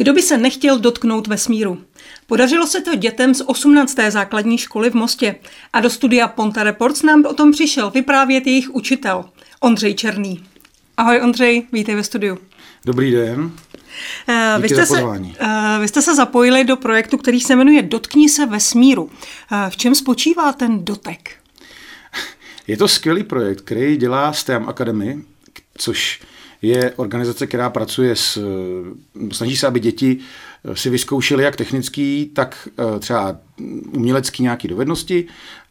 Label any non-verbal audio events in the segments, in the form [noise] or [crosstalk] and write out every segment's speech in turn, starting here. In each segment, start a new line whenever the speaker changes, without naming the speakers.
Kdo by se nechtěl dotknout vesmíru? Podařilo se to dětem z 18. základní školy v Mostě a do studia Ponta Reports nám o tom přišel vyprávět jejich učitel, Ondřej Černý. Ahoj Ondřej, vítej ve studiu.
Dobrý den.
Uh, vy, jste se, uh, vy jste se zapojili do projektu, který se jmenuje Dotkni se vesmíru. Uh, v čem spočívá ten dotek?
Je to skvělý projekt, který dělá STEM Academy, což je organizace, která pracuje s, snaží se, aby děti si vyzkoušely jak technický, tak třeba umělecký nějaké dovednosti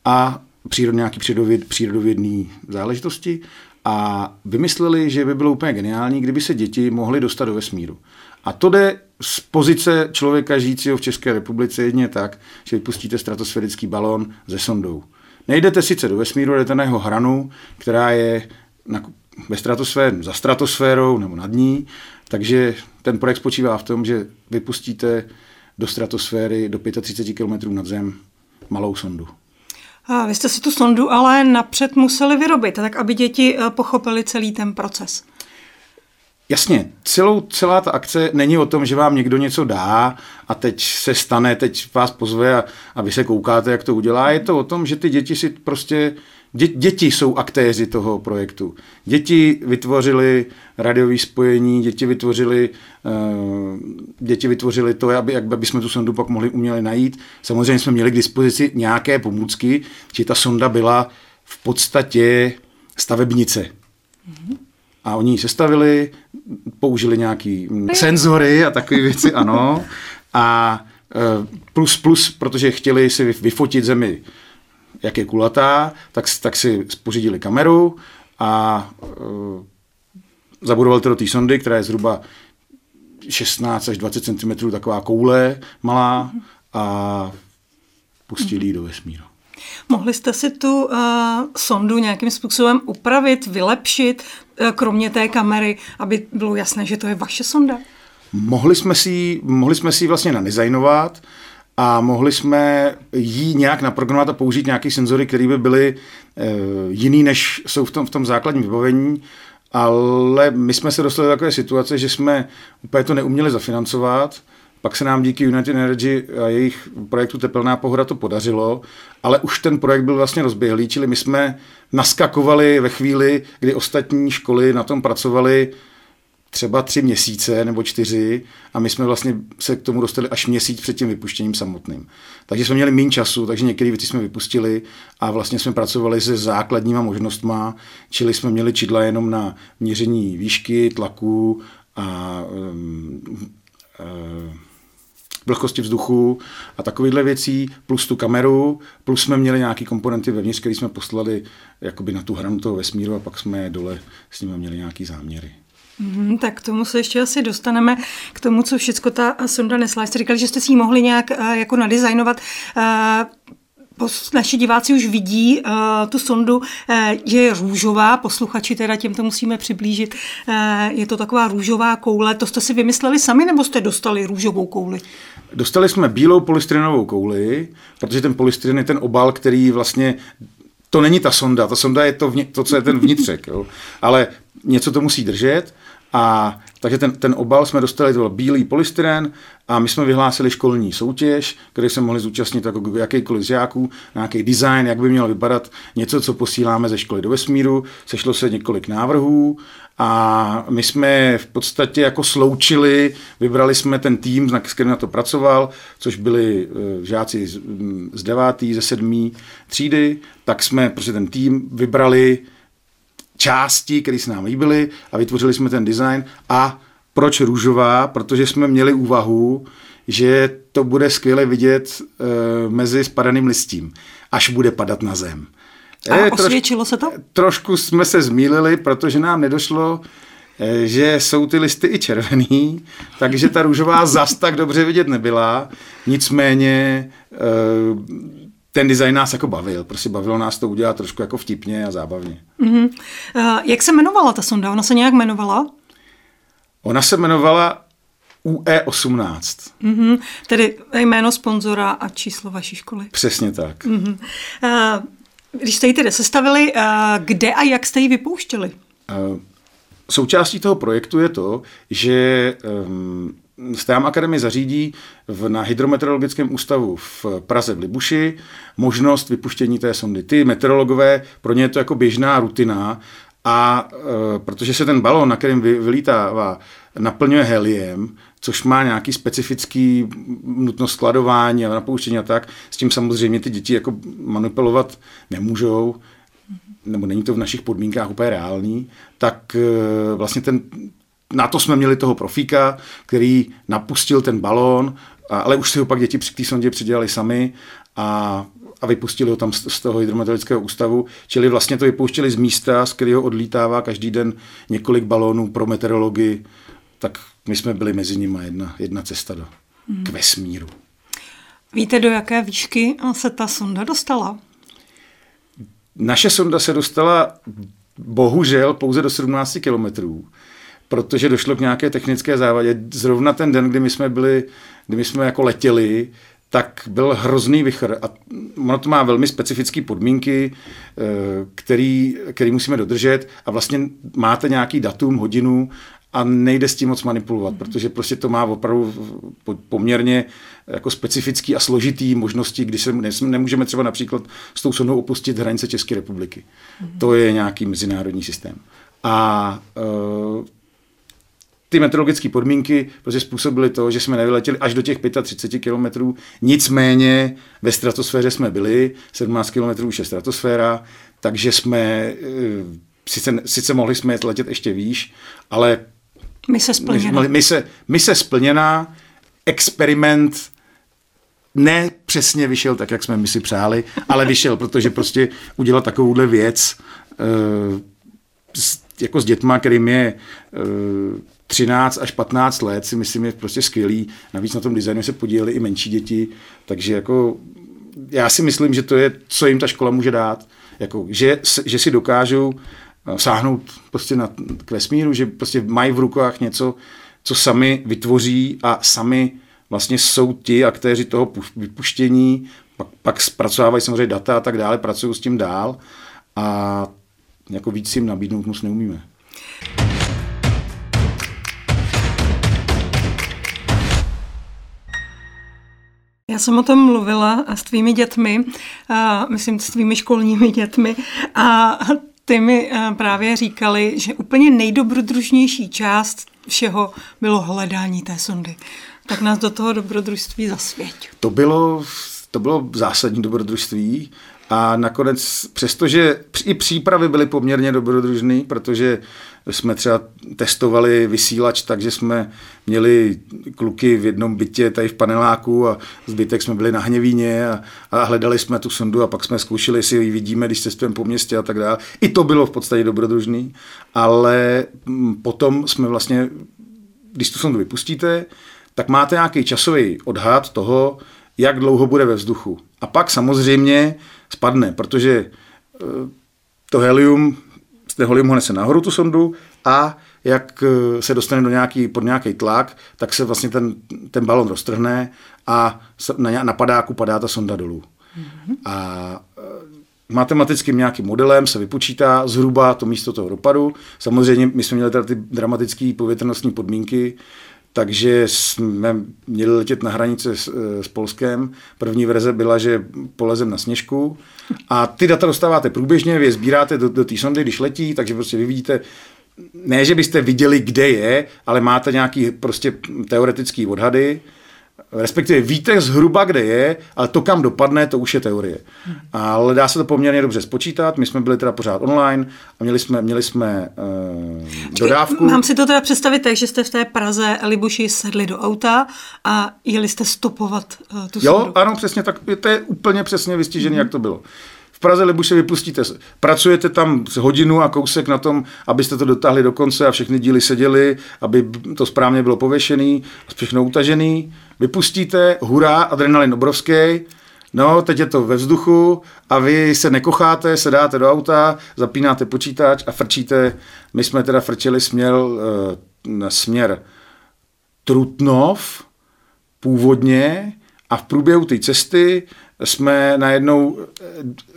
a přírod, nějaký přírodověd, přírodovědný záležitosti a vymysleli, že by bylo úplně geniální, kdyby se děti mohly dostat do vesmíru. A to jde z pozice člověka žijícího v České republice jedině tak, že vypustíte stratosférický balon ze sondou. Nejdete sice do vesmíru, jdete na jeho hranu, která je na, ve stratosféře, za stratosférou nebo nad ní, takže ten projekt spočívá v tom, že vypustíte do stratosféry do 35 km nad zem malou sondu.
A vy jste si tu sondu ale napřed museli vyrobit, tak aby děti eh, pochopili celý ten proces.
Jasně, celou, celá ta akce není o tom, že vám někdo něco dá a teď se stane, teď vás pozve a, a vy se koukáte, jak to udělá. Je to o tom, že ty děti si prostě Dě, děti jsou aktéři toho projektu. Děti vytvořili radiové spojení, děti vytvořili, uh, děti vytvořili to, aby, jak, aby jsme tu sondu pak mohli uměli najít. Samozřejmě jsme měli k dispozici nějaké pomůcky, že ta sonda byla v podstatě stavebnice. Mm-hmm. A oni ji sestavili, použili nějaký senzory a takové věci, ano. A uh, plus plus, protože chtěli si vyfotit zemi jak je kulatá, tak, tak si pořídili kameru a uh, zabudovali to do té sondy, která je zhruba 16 až 20 cm taková koule malá a pustili ji do vesmíru.
Mohli jste si tu uh, sondu nějakým způsobem upravit, vylepšit, uh, kromě té kamery, aby bylo jasné, že to je vaše sonda?
Mohli jsme si, mohli jsme si vlastně nadizajnovat, a mohli jsme jí nějak naprogramovat a použít nějaké senzory, které by byly e, jiný, než jsou v tom, v tom základním vybavení, ale my jsme se dostali do takové situace, že jsme úplně to neuměli zafinancovat, pak se nám díky United Energy a jejich projektu Tepelná pohoda to podařilo, ale už ten projekt byl vlastně rozběhlý, čili my jsme naskakovali ve chvíli, kdy ostatní školy na tom pracovali třeba tři měsíce nebo čtyři a my jsme vlastně se k tomu dostali až měsíc před tím vypuštěním samotným. Takže jsme měli méně času, takže některé věci jsme vypustili a vlastně jsme pracovali se základníma možnostma, čili jsme měli čidla jenom na měření výšky, tlaku a um, uh, vlhkosti vzduchu a takovýchhle věcí, plus tu kameru, plus jsme měli nějaký komponenty vevnitř, které jsme poslali jakoby na tu hranu toho vesmíru a pak jsme dole s nimi měli nějaký záměry.
Mm, tak k tomu se ještě asi dostaneme, k tomu, co všechno ta sonda nesla. Jste říkali, že jste si ji mohli nějak uh, jako nadizajnovat. Uh, naši diváci už vidí uh, tu sondu, uh, že je růžová, posluchači teda těm to musíme přiblížit. Uh, je to taková růžová koule, to jste si vymysleli sami, nebo jste dostali růžovou kouli?
Dostali jsme bílou polystyrenovou kouli, protože ten polystyren je ten obal, který vlastně to není ta sonda, ta sonda je to, vně, to co je ten vnitřek, jo. ale něco to musí držet a takže ten, ten obal jsme dostali, to byl bílý polystyren a my jsme vyhlásili školní soutěž, kde se mohli zúčastnit jako jakýkoliv z žáků, nějaký design, jak by měl vypadat něco, co posíláme ze školy do vesmíru. Sešlo se několik návrhů a my jsme v podstatě jako sloučili, vybrali jsme ten tým, s kterým na to pracoval, což byli eh, žáci z, z devátý, ze sedmý třídy, tak jsme prostě ten tým vybrali části, které se nám líbily a vytvořili jsme ten design. A proč růžová? Protože jsme měli úvahu, že to bude skvěle vidět e, mezi spadaným listím, až bude padat na zem.
A e, osvědčilo se to?
Trošku jsme se zmílili, protože nám nedošlo, e, že jsou ty listy i červený, [laughs] takže ta růžová zas tak dobře vidět nebyla. Nicméně e, ten design nás jako bavil, prostě bavilo nás to udělat trošku jako vtipně a zábavně.
Mm-hmm. Uh, jak se jmenovala ta sonda? Ona se nějak jmenovala?
Ona se jmenovala UE18.
Mm-hmm. Tedy jméno sponzora a číslo vaší školy.
Přesně tak.
Mm-hmm. Uh, když jste ji tedy sestavili, uh, kde a jak jste ji vypouštěli?
Uh, součástí toho projektu je to, že um, Stám Akademie zařídí v, na hydrometeorologickém ústavu v Praze v Libuši možnost vypuštění té sondy. Ty meteorologové, pro ně je to jako běžná rutina a e, protože se ten balon, na kterém vy, vylítává, naplňuje heliem, což má nějaký specifický nutnost skladování a napouštění a tak, s tím samozřejmě ty děti jako manipulovat nemůžou, nebo není to v našich podmínkách úplně reálný, tak e, vlastně ten, na to jsme měli toho profíka, který napustil ten balón, ale už si ho pak děti při té sondě přidělali sami a, a vypustili ho tam z, z toho hydrometeorologického ústavu, čili vlastně to vypouštěli z místa, z kterého odlítává každý den několik balónů pro meteorologii, tak my jsme byli mezi nimi jedna, jedna cesta do, hmm. k vesmíru.
Víte, do jaké výšky se ta sonda dostala?
Naše sonda se dostala bohužel pouze do 17 kilometrů protože došlo k nějaké technické závadě. Zrovna ten den, kdy my jsme byli, kdy my jsme jako letěli, tak byl hrozný vychr a ono to má velmi specifické podmínky, eh, který, který musíme dodržet a vlastně máte nějaký datum, hodinu a nejde s tím moc manipulovat, mm-hmm. protože prostě to má opravdu poměrně jako specifický a složitý možnosti, kdy se nemůžeme třeba například s tou sondou opustit hranice České republiky. Mm-hmm. To je nějaký mezinárodní systém. A uh, ty meteorologické podmínky prostě způsobily to, že jsme nevyletěli až do těch 35 kilometrů. Nicméně ve stratosféře jsme byli, 17 kilometrů už je stratosféra, takže jsme, eh, sice, sice mohli jsme letět ještě výš, ale
my se splněná.
My se, my se splněná, experiment ne přesně vyšel tak, jak jsme my si přáli, ale vyšel, protože prostě udělat takovouhle věc s, jako s dětma, kterým je uh, 13 až 15 let si myslím je prostě skvělý. Navíc na tom designu se podíleli i menší děti, takže jako já si myslím, že to je, co jim ta škola může dát. Jako, že, že si dokážou eh, sáhnout prostě na, k vesmíru, že prostě mají v rukách něco, co sami vytvoří a sami vlastně jsou ti aktéři toho vypuštění, pak, pak zpracovávají samozřejmě data a tak dále, pracují s tím dál a jako víc jim nabídnout moc neumíme.
Já jsem o tom mluvila s tvými dětmi, a myslím s tvými školními dětmi a ty mi právě říkali, že úplně nejdobrodružnější část všeho bylo hledání té sondy. Tak nás do toho dobrodružství zasvěť.
To bylo, to bylo zásadní dobrodružství a nakonec, přestože i přípravy byly poměrně dobrodružné, protože jsme třeba testovali vysílač, takže jsme měli kluky v jednom bytě tady v paneláku a zbytek jsme byli na Hněvíně a, a hledali jsme tu sondu a pak jsme zkoušeli, jestli ji vidíme, když cestujeme po městě a tak dále. I to bylo v podstatě dobrodružný, ale mm, potom jsme vlastně, když tu sondu vypustíte, tak máte nějaký časový odhad toho, jak dlouho bude ve vzduchu. A pak samozřejmě spadne, protože eh, to helium, z toho helium ho nese nahoru tu sondu a jak eh, se dostane do nějaký, pod nějaký tlak, tak se vlastně ten, ten balon roztrhne a na, na padáku padá ta sonda dolů. Mm-hmm. A eh, matematickým nějakým modelem se vypočítá zhruba to místo toho dopadu. Samozřejmě my jsme měli teda ty dramatické povětrnostní podmínky, takže jsme měli letět na hranice s, s Polskem. První verze byla, že polezem na sněžku a ty data dostáváte průběžně, vy je sbíráte do, do té sondy, když letí, takže prostě vy vidíte, ne, že byste viděli, kde je, ale máte nějaký prostě teoretický odhady, respektive víte zhruba, kde je, ale to, kam dopadne, to už je teorie. Ale dá se to poměrně dobře spočítat. My jsme byli teda pořád online a měli jsme, měli jsme uh, dodávku.
Mám si to teda představit tak, že jste v té Praze Libuši sedli do auta a jeli jste stopovat uh, tu
Jo, sondu. ano, přesně tak. To je úplně přesně vystižené, mm-hmm. jak to bylo. V Praze Libuše vypustíte, pracujete tam hodinu a kousek na tom, abyste to dotáhli do konce a všechny díly seděly, aby to správně bylo pověšený, všechno utažený. Vypustíte, hurá, adrenalin obrovský, No, teď je to ve vzduchu a vy se nekocháte, sedáte do auta, zapínáte počítač a frčíte. My jsme teda frčeli směr, uh, směr Trutnov původně a v průběhu té cesty jsme najednou eh,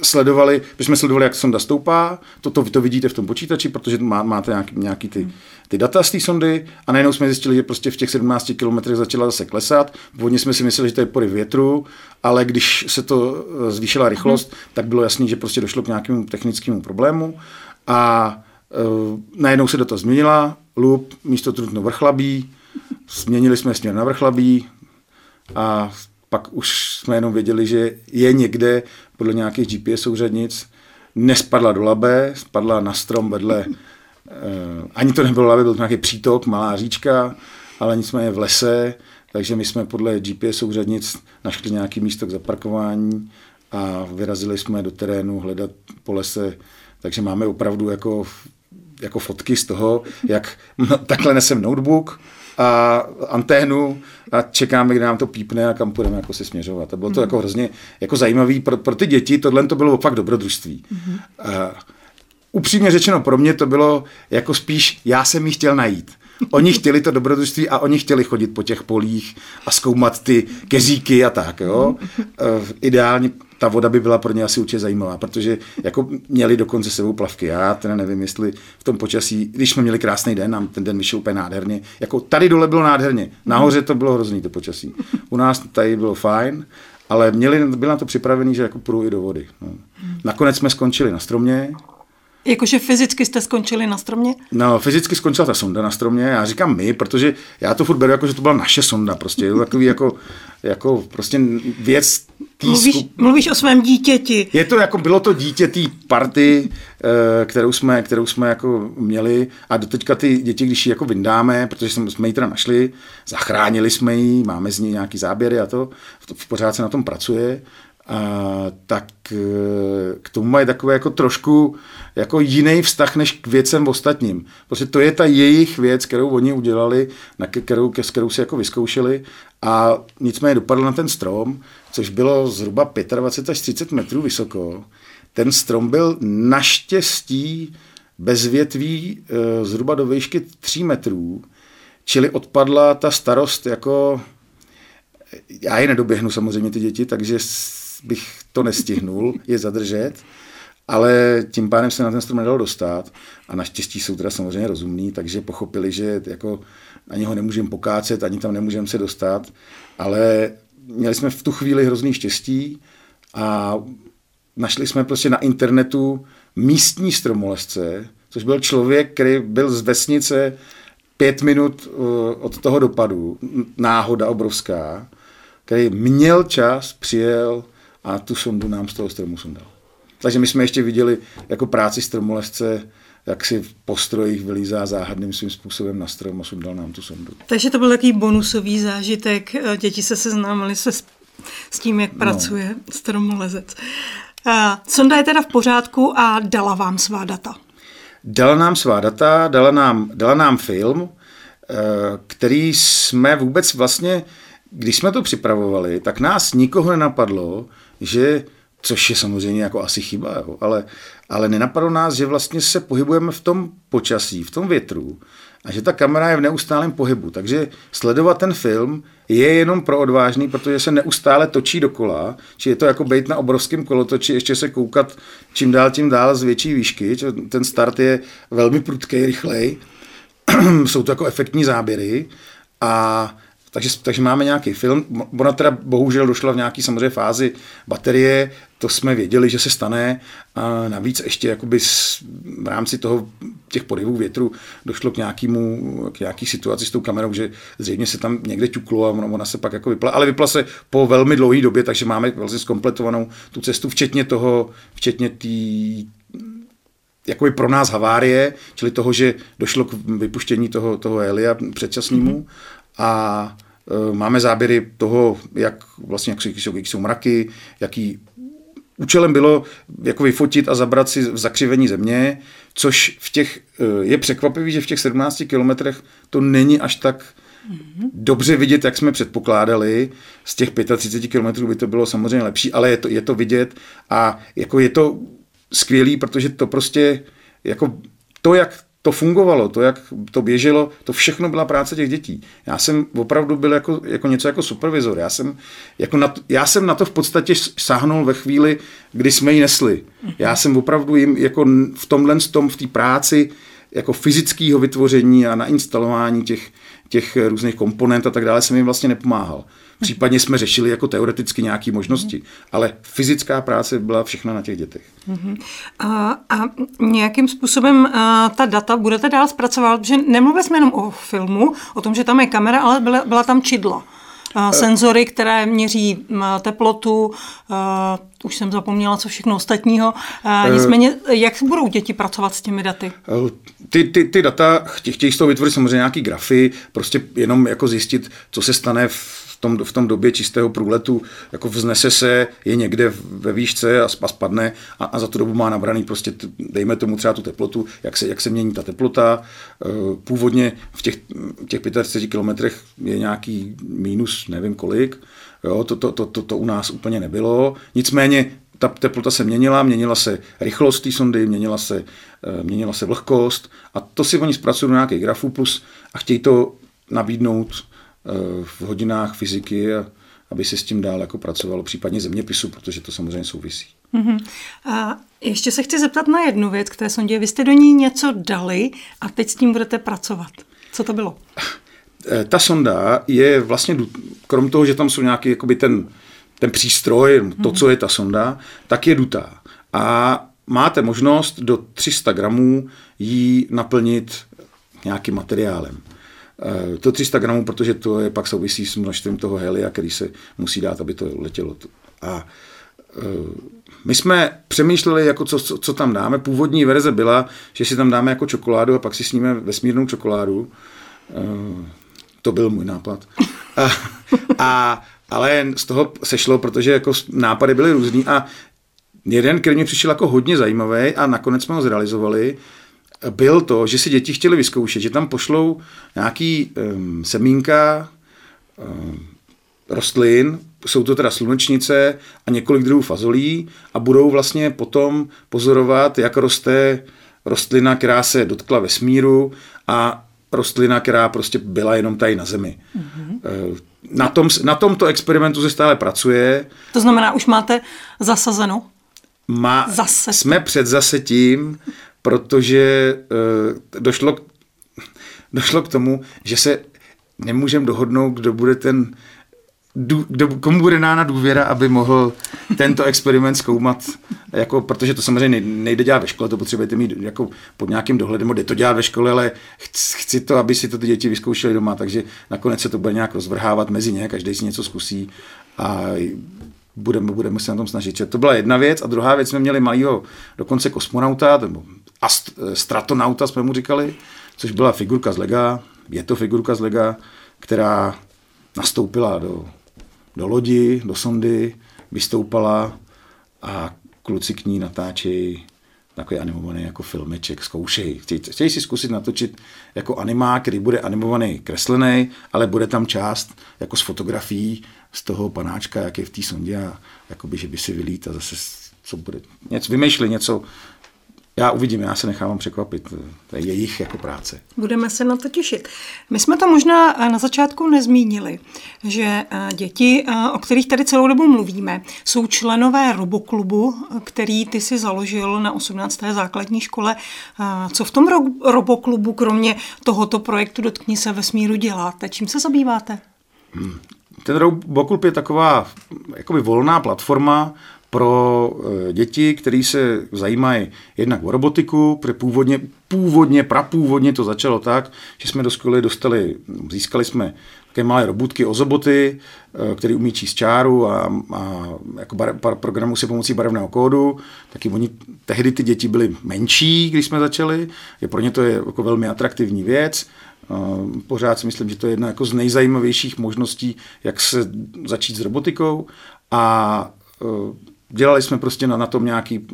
sledovali, protože jsme sledovali, jak sonda stoupá, to, to, to vidíte v tom počítači, protože má, máte nějaký, nějaký ty, ty data z té sondy a najednou jsme zjistili, že prostě v těch 17 kilometrech začala zase klesat. Původně jsme si mysleli, že to je pory větru, ale když se to eh, zvýšila rychlost, hmm. tak bylo jasné, že prostě došlo k nějakému technickému problému a uh, najednou se data změnila, lup místo Trutno vrchlabí, změnili jsme směr na vrchlabí a pak už jsme jenom věděli, že je někde podle nějakých GPS souřadnic, nespadla do labe, spadla na strom vedle, [laughs] eh, ani to nebylo labe, byl to nějaký přítok, malá říčka, ale nicméně v lese, takže my jsme podle GPS souřadnic našli nějaký místo k zaparkování a vyrazili jsme do terénu hledat po lese, takže máme opravdu jako, jako fotky z toho, jak takhle nesem notebook, a anténu a čekáme, kdy nám to pípne a kam půjdeme jako se směřovat. A bylo to mm. jako hrozně jako zajímavý pro, pro ty děti, tohle to bylo fakt dobrodružství. Mm. Uh, upřímně řečeno, pro mě to bylo jako spíš, já jsem ji chtěl najít. Oni [laughs] chtěli to dobrodružství a oni chtěli chodit po těch polích a zkoumat ty kezíky a tak. Jo? Uh, ideálně ta voda by byla pro ně asi určitě zajímavá, protože jako měli dokonce sebou plavky. Já teda nevím, jestli v tom počasí, když jsme měli krásný den, nám ten den vyšel úplně nádherně, jako tady dole bylo nádherně, nahoře to bylo hrozný to počasí. U nás tady bylo fajn, ale měli, byl na to připravený, že jako půjdu i do vody. No. Nakonec jsme skončili na stromě,
Jakože fyzicky jste skončili na stromě?
No, fyzicky skončila ta sonda na stromě. Já říkám my, protože já to furt beru jako, že to byla naše sonda. Prostě je to takový jako, jako prostě věc
mluvíš, skup... mluvíš o svém dítěti.
Je to jako, bylo to dítě té party, eh, kterou jsme, kterou jsme jako měli a doteďka ty děti, když ji jako vyndáme, protože jsme, ji teda našli, zachránili jsme ji, máme z ní nějaký záběry a to, v pořád se na tom pracuje, tak eh, k tomu mají takové jako trošku jako jiný vztah než k věcem ostatním. Protože to je ta jejich věc, kterou oni udělali, na kterou, s kterou si jako vyzkoušeli a nicméně dopadl na ten strom, což bylo zhruba 25 až 30 metrů vysoko. Ten strom byl naštěstí bez větví e, zhruba do výšky 3 metrů, čili odpadla ta starost jako já je nedoběhnu samozřejmě ty děti, takže bych to nestihnul je zadržet, ale tím pádem se na ten strom nedalo dostat a naštěstí jsou teda samozřejmě rozumní, takže pochopili, že jako ani ho nemůžeme pokácet, ani tam nemůžeme se dostat, ale měli jsme v tu chvíli hrozný štěstí a našli jsme prostě na internetu místní stromolesce, což byl člověk, který byl z vesnice pět minut uh, od toho dopadu, náhoda obrovská, který měl čas, přijel a tu sondu nám z toho stromu sundal. Takže my jsme ještě viděli jako práci stromolesce, jak si v postrojích vylízá záhadným svým způsobem na strom a sundal nám tu sondu.
Takže to byl takový bonusový zážitek. Děti se seznámily se s, tím, jak no. pracuje stromolezec. A sonda je teda v pořádku a dala vám svá data.
Dala nám svá data, dala nám, dala nám film, eh, který jsme vůbec vlastně, když jsme to připravovali, tak nás nikoho nenapadlo, že což je samozřejmě jako asi chyba, jo, ale, ale nenapadlo nás, že vlastně se pohybujeme v tom počasí, v tom větru a že ta kamera je v neustálém pohybu. Takže sledovat ten film je jenom pro odvážný, protože se neustále točí dokola, či je to jako být na obrovském kolotoči, ještě se koukat čím dál tím dál z větší výšky. Ten start je velmi prudký, rychlej. [clears throat] Jsou to jako efektní záběry a takže, takže máme nějaký film. Ona teda bohužel došla v nějaký samozřejmě fázi baterie, to jsme věděli, že se stane. A navíc ještě jakoby v rámci toho těch podivů větru došlo k nějakému, k nějaký situaci s tou kamerou, že zřejmě se tam někde ťuklo a ona se pak jako vypla. Ale vypla se po velmi dlouhé době, takže máme vlastně zkompletovanou tu cestu, včetně toho, včetně té jakoby pro nás havárie, čili toho, že došlo k vypuštění toho, toho Elia předčasnému mm-hmm. a máme záběry toho, jak vlastně jak jsou, jak jsou mraky, jaký účelem bylo jako vyfotit a zabrat si v zakřivení země, což v těch, e, je překvapivý, že v těch 17 kilometrech to není až tak mm-hmm. dobře vidět, jak jsme předpokládali. Z těch 35 kilometrů by to bylo samozřejmě lepší, ale je to, je to vidět a jako je to skvělý, protože to prostě jako to, jak to fungovalo, to, jak to běželo, to všechno byla práce těch dětí. Já jsem opravdu byl jako, jako něco jako supervizor. Já jsem, jako na to, já jsem na to v podstatě sáhnul ve chvíli, kdy jsme ji nesli. Já jsem opravdu jim jako v tomhle tom, v té práci jako fyzického vytvoření a na instalování těch, těch různých komponent a tak dále jsem jim vlastně nepomáhal. Případně jsme řešili jako teoreticky nějaké možnosti, ale fyzická práce byla všechna na těch dětech.
A, a nějakým způsobem a, ta data budete dál zpracovat, protože nemluvili jsme jenom o filmu, o tom, že tam je kamera, ale byla, byla tam čidla. A, senzory, které měří teplotu, a, už jsem zapomněla, co všechno ostatního. A, nicméně, jak budou děti pracovat s těmi daty?
Ty, ty, ty data chtějí z toho vytvořit samozřejmě nějaký grafy, prostě jenom jako zjistit, co se stane v tom, v tom době čistého průletu jako vznese se, je někde ve výšce a, spadne a, a za tu dobu má nabraný prostě, dejme tomu třeba tu teplotu, jak se, jak se mění ta teplota. Eh, původně v těch, těch 35 kilometrech je nějaký mínus, nevím kolik, jo, to, to, to, to, to u nás úplně nebylo. Nicméně ta teplota se měnila, měnila se rychlost té sondy, měnila se, eh, měnila se vlhkost a to si oni zpracují do nějakých grafů plus a chtějí to nabídnout v hodinách fyziky, a aby se s tím dál jako pracovalo, případně zeměpisu, protože to samozřejmě souvisí.
Uh-huh. A ještě se chci zeptat na jednu věc k té sondě. Vy jste do ní něco dali a teď s tím budete pracovat. Co to bylo?
Eh, ta sonda je vlastně, krom toho, že tam jsou nějaký jakoby ten, ten přístroj, to, co je ta sonda, tak je dutá. A máte možnost do 300 gramů ji naplnit nějakým materiálem. Eh, to 300 gramů, protože to je pak souvisí s množstvím toho helia, který se musí dát, aby to letělo. A eh, my jsme přemýšleli, jako co, co, co tam dáme. Původní verze byla, že si tam dáme jako čokoládu a pak si sníme vesmírnou čokoládu. Eh, to byl můj nápad. A, a, ale z toho sešlo, protože jako nápady byly různý a jeden, který mi přišel jako hodně zajímavý a nakonec jsme ho zrealizovali, byl to, že si děti chtěli vyzkoušet, že tam pošlou nějaký um, semínka um, rostlin, jsou to teda slunečnice a několik druhů fazolí a budou vlastně potom pozorovat, jak roste rostlina, která se dotkla vesmíru a rostlina, která prostě byla jenom tady na Zemi. Mm-hmm. Na, tom, na tomto experimentu se stále pracuje.
To znamená, už máte zasazeno?
Má, Zase. Jsme před zasetím, protože uh, došlo, [laughs] došlo k tomu, že se nemůžeme dohodnout, kdo bude ten, kdo, komu bude dána důvěra, aby mohl tento experiment zkoumat, jako, protože to samozřejmě nejde dělat ve škole, to potřebujete mít jako pod nějakým dohledem, jde to dělat ve škole, ale chci, chci to, aby si to ty děti vyzkoušely doma, takže nakonec se to bude nějak rozvrhávat mezi ně, každý si něco zkusí a budeme, budeme se na tom snažit. To byla jedna věc a druhá věc jsme měli malého dokonce kosmonauta, nebo ast, stratonauta jsme mu říkali, což byla figurka z Lega, je to figurka z Lega, která nastoupila do, do lodi, do sondy, vystoupala a kluci k ní natáčejí takový animovaný jako filmeček, zkoušej. Chtějí, chtějí si zkusit natočit jako animák, který bude animovaný kreslený, ale bude tam část jako z fotografií z toho panáčka, jak je v té sondě a jakoby, že by si vylít a zase co bude, něco, vymýšleli něco já uvidím, já se nechávám překvapit. To je jejich jako práce.
Budeme se na to těšit. My jsme to možná na začátku nezmínili, že eh, děti, eh, o kterých tady celou dobu mluvíme, jsou členové Roboklubu, který ty si založil na 18. základní škole. Eh, co v tom Roboklubu, kromě tohoto projektu Dotkni se vesmíru děláte? Čím se zabýváte?
Hmm. Ten Roboklub je taková jakoby volná platforma pro eh, děti, které se zajímají jednak o robotiku, protože původně, původně, prapůvodně to začalo tak, že jsme do školy dostali, získali jsme také malé robotky ozoboty, eh, který umí číst čáru a, a jako bar, bar, programu si pomocí barevného kódu. Taky oni, tehdy ty děti byly menší, když jsme začali. Je pro ně to je jako velmi atraktivní věc. Eh, pořád si myslím, že to je jedna jako z nejzajímavějších možností, jak se začít s robotikou. A dělali jsme prostě na, na tom nějaký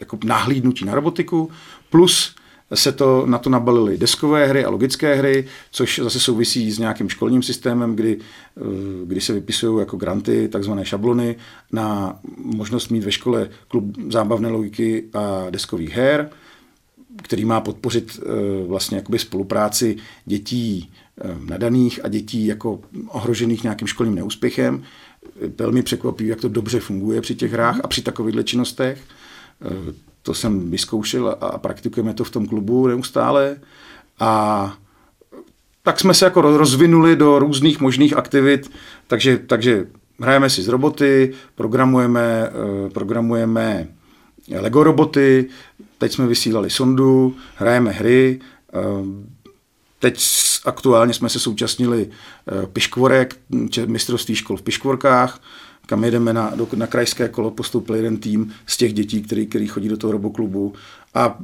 jako nahlídnutí na robotiku, plus se to, na to nabalily deskové hry a logické hry, což zase souvisí s nějakým školním systémem, kdy, eh, kdy se vypisují jako granty, takzvané šablony, na možnost mít ve škole klub zábavné logiky a deskových her, který má podpořit eh, vlastně jakoby spolupráci dětí eh, nadaných a dětí jako ohrožených nějakým školním neúspěchem velmi překvapí, jak to dobře funguje při těch hrách a při takovýchhle činnostech. to jsem vyzkoušel a praktikujeme to v tom klubu neustále. A tak jsme se jako rozvinuli do různých možných aktivit, takže, takže hrajeme si z roboty, programujeme, eh, programujeme Lego roboty, teď jsme vysílali sondu, hrajeme hry, eh, teď aktuálně jsme se současnili eh, piškvorek, mistrovství škol v piškvorkách, kam jedeme na, do, na krajské kolo, postoupil jeden tým z těch dětí, který, který chodí do toho roboklubu. A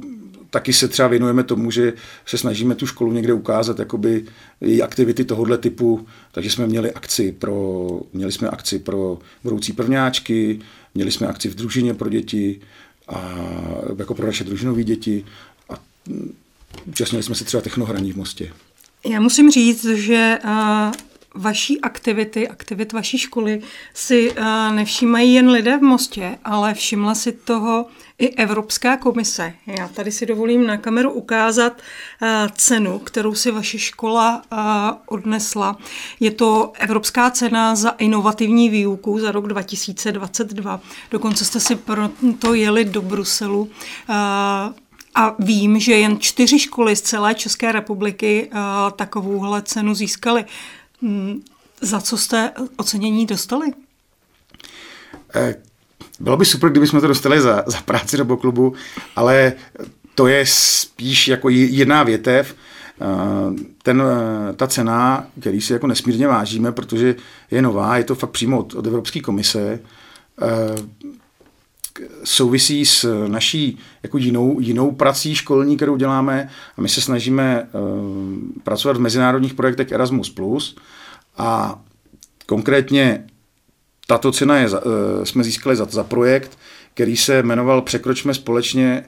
taky se třeba věnujeme tomu, že se snažíme tu školu někde ukázat, jakoby její aktivity tohohle typu, takže jsme měli akci pro, měli jsme akci pro budoucí prvňáčky, měli jsme akci v družině pro děti, a jako pro naše družinové děti. A účastnili jsme se třeba technohraní v Mostě.
Já musím říct, že vaší aktivity, aktivit vaší školy si nevšímají jen lidé v Mostě, ale všimla si toho i Evropská komise. Já tady si dovolím na kameru ukázat cenu, kterou si vaše škola odnesla. Je to Evropská cena za inovativní výuku za rok 2022. Dokonce jste si proto jeli do Bruselu. A vím, že jen čtyři školy z celé České republiky takovouhle cenu získaly. Hmm, za co jste ocenění dostali?
Eh, bylo by super, kdybychom to dostali za, za práci do klubu, ale to je spíš jako jiná větev. Eh, ten, eh, ta cena, který si jako nesmírně vážíme, protože je nová, je to fakt přímo od, od Evropské komise, souvisí s naší jako jinou, jinou prací školní, kterou děláme a my se snažíme pracovat v mezinárodních projektech Erasmus+, a konkrétně tato cena je, eh, jsme získali za, za projekt, který se jmenoval Překročme společně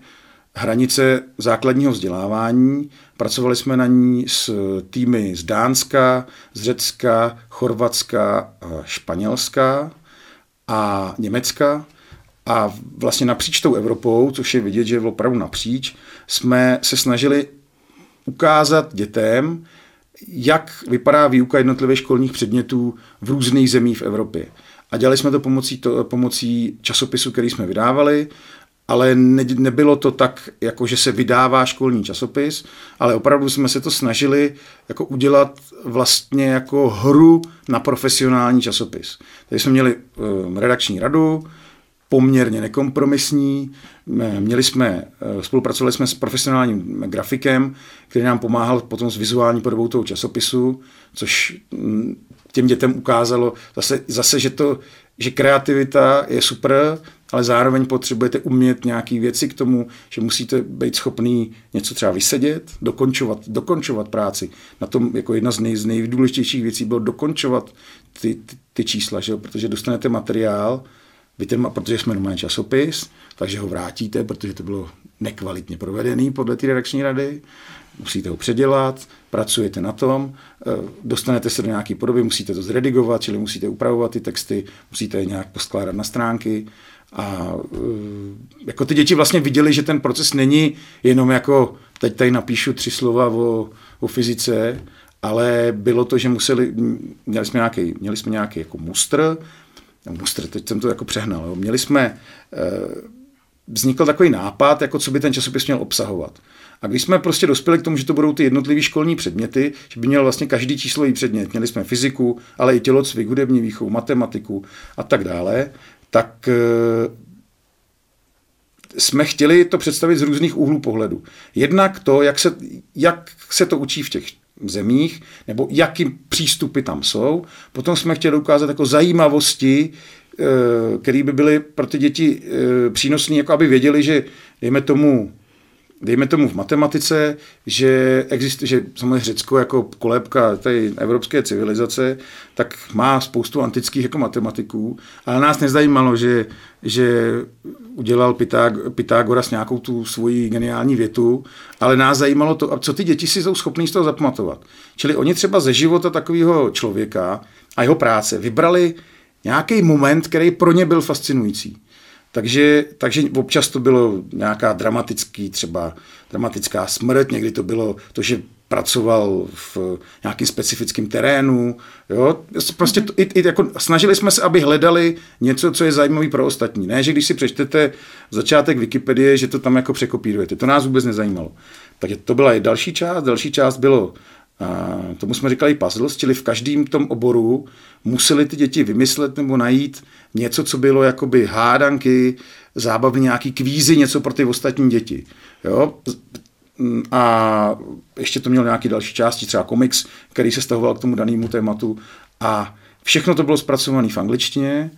hranice základního vzdělávání. Pracovali jsme na ní s týmy z Dánska, z Řecka, Chorvatska, Španělska a Německa. A vlastně napříč tou Evropou, což je vidět, že je opravdu napříč, jsme se snažili ukázat dětem, jak vypadá výuka jednotlivých školních předmětů v různých zemích v Evropě. A dělali jsme to pomocí, to, pomocí časopisu, který jsme vydávali, ale ne, nebylo to tak, jako že se vydává školní časopis, ale opravdu jsme se to snažili jako udělat vlastně jako hru na profesionální časopis. Takže jsme měli uh, redakční radu, poměrně nekompromisní. Měli jsme, eh, spolupracovali jsme s profesionálním grafikem, který nám pomáhal potom s vizuální podobou toho časopisu, což těm dětem ukázalo zase, zase že, to, že kreativita je super, ale zároveň potřebujete umět nějaké věci k tomu, že musíte být schopný něco třeba vysedět, dokončovat, dokončovat práci. Na tom jako jedna z, nej, z nejdůležitějších věcí bylo dokončovat ty, ty, ty čísla, že? protože dostanete materiál, vy ten, protože jsme normální časopis, takže ho vrátíte, protože to bylo nekvalitně provedený podle té redakční rady, musíte ho předělat, pracujete na tom, eh, dostanete se do nějaké podoby, musíte to zredigovat, čili musíte upravovat ty texty, musíte je nějak poskládat na stránky. A eh, jako ty děti vlastně viděli, že ten proces není jenom jako teď tady napíšu tři slova o, o fyzice, ale bylo to, že museli, měli jsme nějaký, měli jsme nějaký jako mustr, mustr, teď jsem to jako přehnal, jo. měli jsme, eh, vznikl takový nápad, jako co by ten časopis měl obsahovat. A když jsme prostě dospěli k tomu, že to budou ty jednotlivé školní předměty, že by měl vlastně každý číslový předmět, měli jsme fyziku, ale i tělocvik, hudební výchovu, matematiku a tak dále, tak eh, jsme chtěli to představit z různých úhlů pohledu. Jednak to, jak se, jak se to učí v těch zemích, nebo jaký přístupy tam jsou. Potom jsme chtěli ukázat jako zajímavosti, eh, které by byly pro ty děti eh, přínosné, jako aby věděli, že dejme tomu dejme tomu v matematice, že existuje, že samozřejmě Řecko jako kolébka té evropské civilizace, tak má spoustu antických jako matematiků, ale nás nezajímalo, že, že udělal Pythag, Pythagoras nějakou tu svoji geniální větu, ale nás zajímalo to, co ty děti si jsou schopní z toho zapamatovat. Čili oni třeba ze života takového člověka a jeho práce vybrali nějaký moment, který pro ně byl fascinující. Takže, takže občas to bylo nějaká dramatický, třeba dramatická smrt, někdy to bylo to, že pracoval v nějakým specifickém terénu. Jo? Prostě to, i, i jako, snažili jsme se, aby hledali něco, co je zajímavé pro ostatní. Ne, že když si přečtete začátek Wikipedie, že to tam jako překopírujete. To nás vůbec nezajímalo. Takže to byla i další část. Další část bylo tomu jsme říkali puzzles, čili v každém tom oboru museli ty děti vymyslet nebo najít něco, co bylo jakoby hádanky, zábavy, nějaký kvízy, něco pro ty ostatní děti. Jo? A ještě to mělo nějaké další části, třeba komiks, který se stahoval k tomu danému tématu. A všechno to bylo zpracované v angličtině,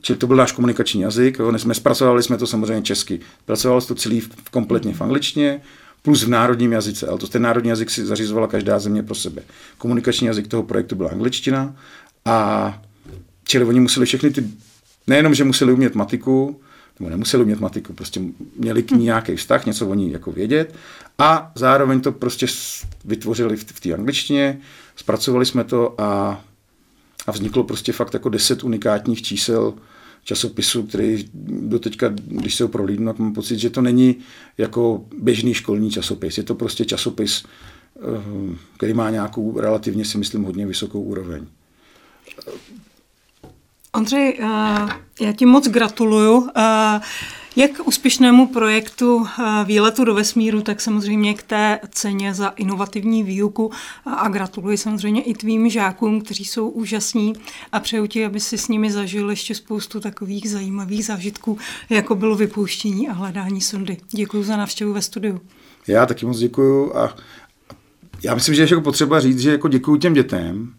čili to byl náš komunikační jazyk. Jo? Jsme zpracovali jsme to samozřejmě česky. Pracovalo se to celý v, kompletně v angličtině, plus v národním jazyce. Ale to ten národní jazyk si zařizovala každá země pro sebe. Komunikační jazyk toho projektu byla angličtina a čili oni museli všechny ty, nejenom, že museli umět matiku, nebo nemuseli umět matiku, prostě měli k ní nějaký vztah, něco o ní jako vědět a zároveň to prostě vytvořili v, v té angličtině, zpracovali jsme to a, a vzniklo prostě fakt jako deset unikátních čísel časopisu, který do teďka, když se ho prohlídnu, tak mám pocit, že to není jako běžný školní časopis. Je to prostě časopis, eh, který má nějakou relativně si myslím hodně vysokou úroveň.
Ondřej, eh, já ti moc gratuluju. Jak úspěšnému projektu eh, výletu do vesmíru, tak samozřejmě k té ceně za inovativní výuku a gratuluji samozřejmě i tvým žákům, kteří jsou úžasní a přeju ti, aby si s nimi zažil ještě spoustu takových zajímavých zážitků, jako bylo vypouštění a hledání sondy. Děkuji za návštěvu ve studiu.
Já taky moc děkuji a já myslím, že je jako potřeba říct, že jako děkuji těm dětem,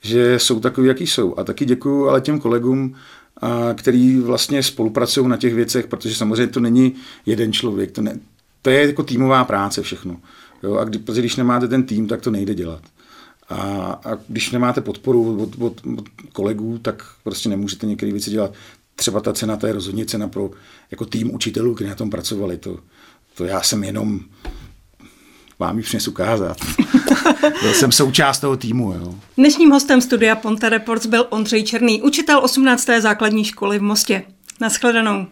že jsou takový, jaký jsou. A taky děkuji ale těm kolegům, který vlastně spolupracují na těch věcech, protože samozřejmě to není jeden člověk, to, ne, to je jako týmová práce všechno. Jo? A kdy, protože když nemáte ten tým, tak to nejde dělat. A, a když nemáte podporu od, od, od kolegů, tak prostě nemůžete některé věci dělat. Třeba ta cena, to je rozhodně cena pro jako tým učitelů, kteří na tom pracovali. To, to já jsem jenom vám ji přines ukázat. [laughs] byl jsem součást toho týmu. Jo.
Dnešním hostem studia Ponte Reports byl Ondřej Černý, učitel 18. základní školy v Mostě. Naschledanou.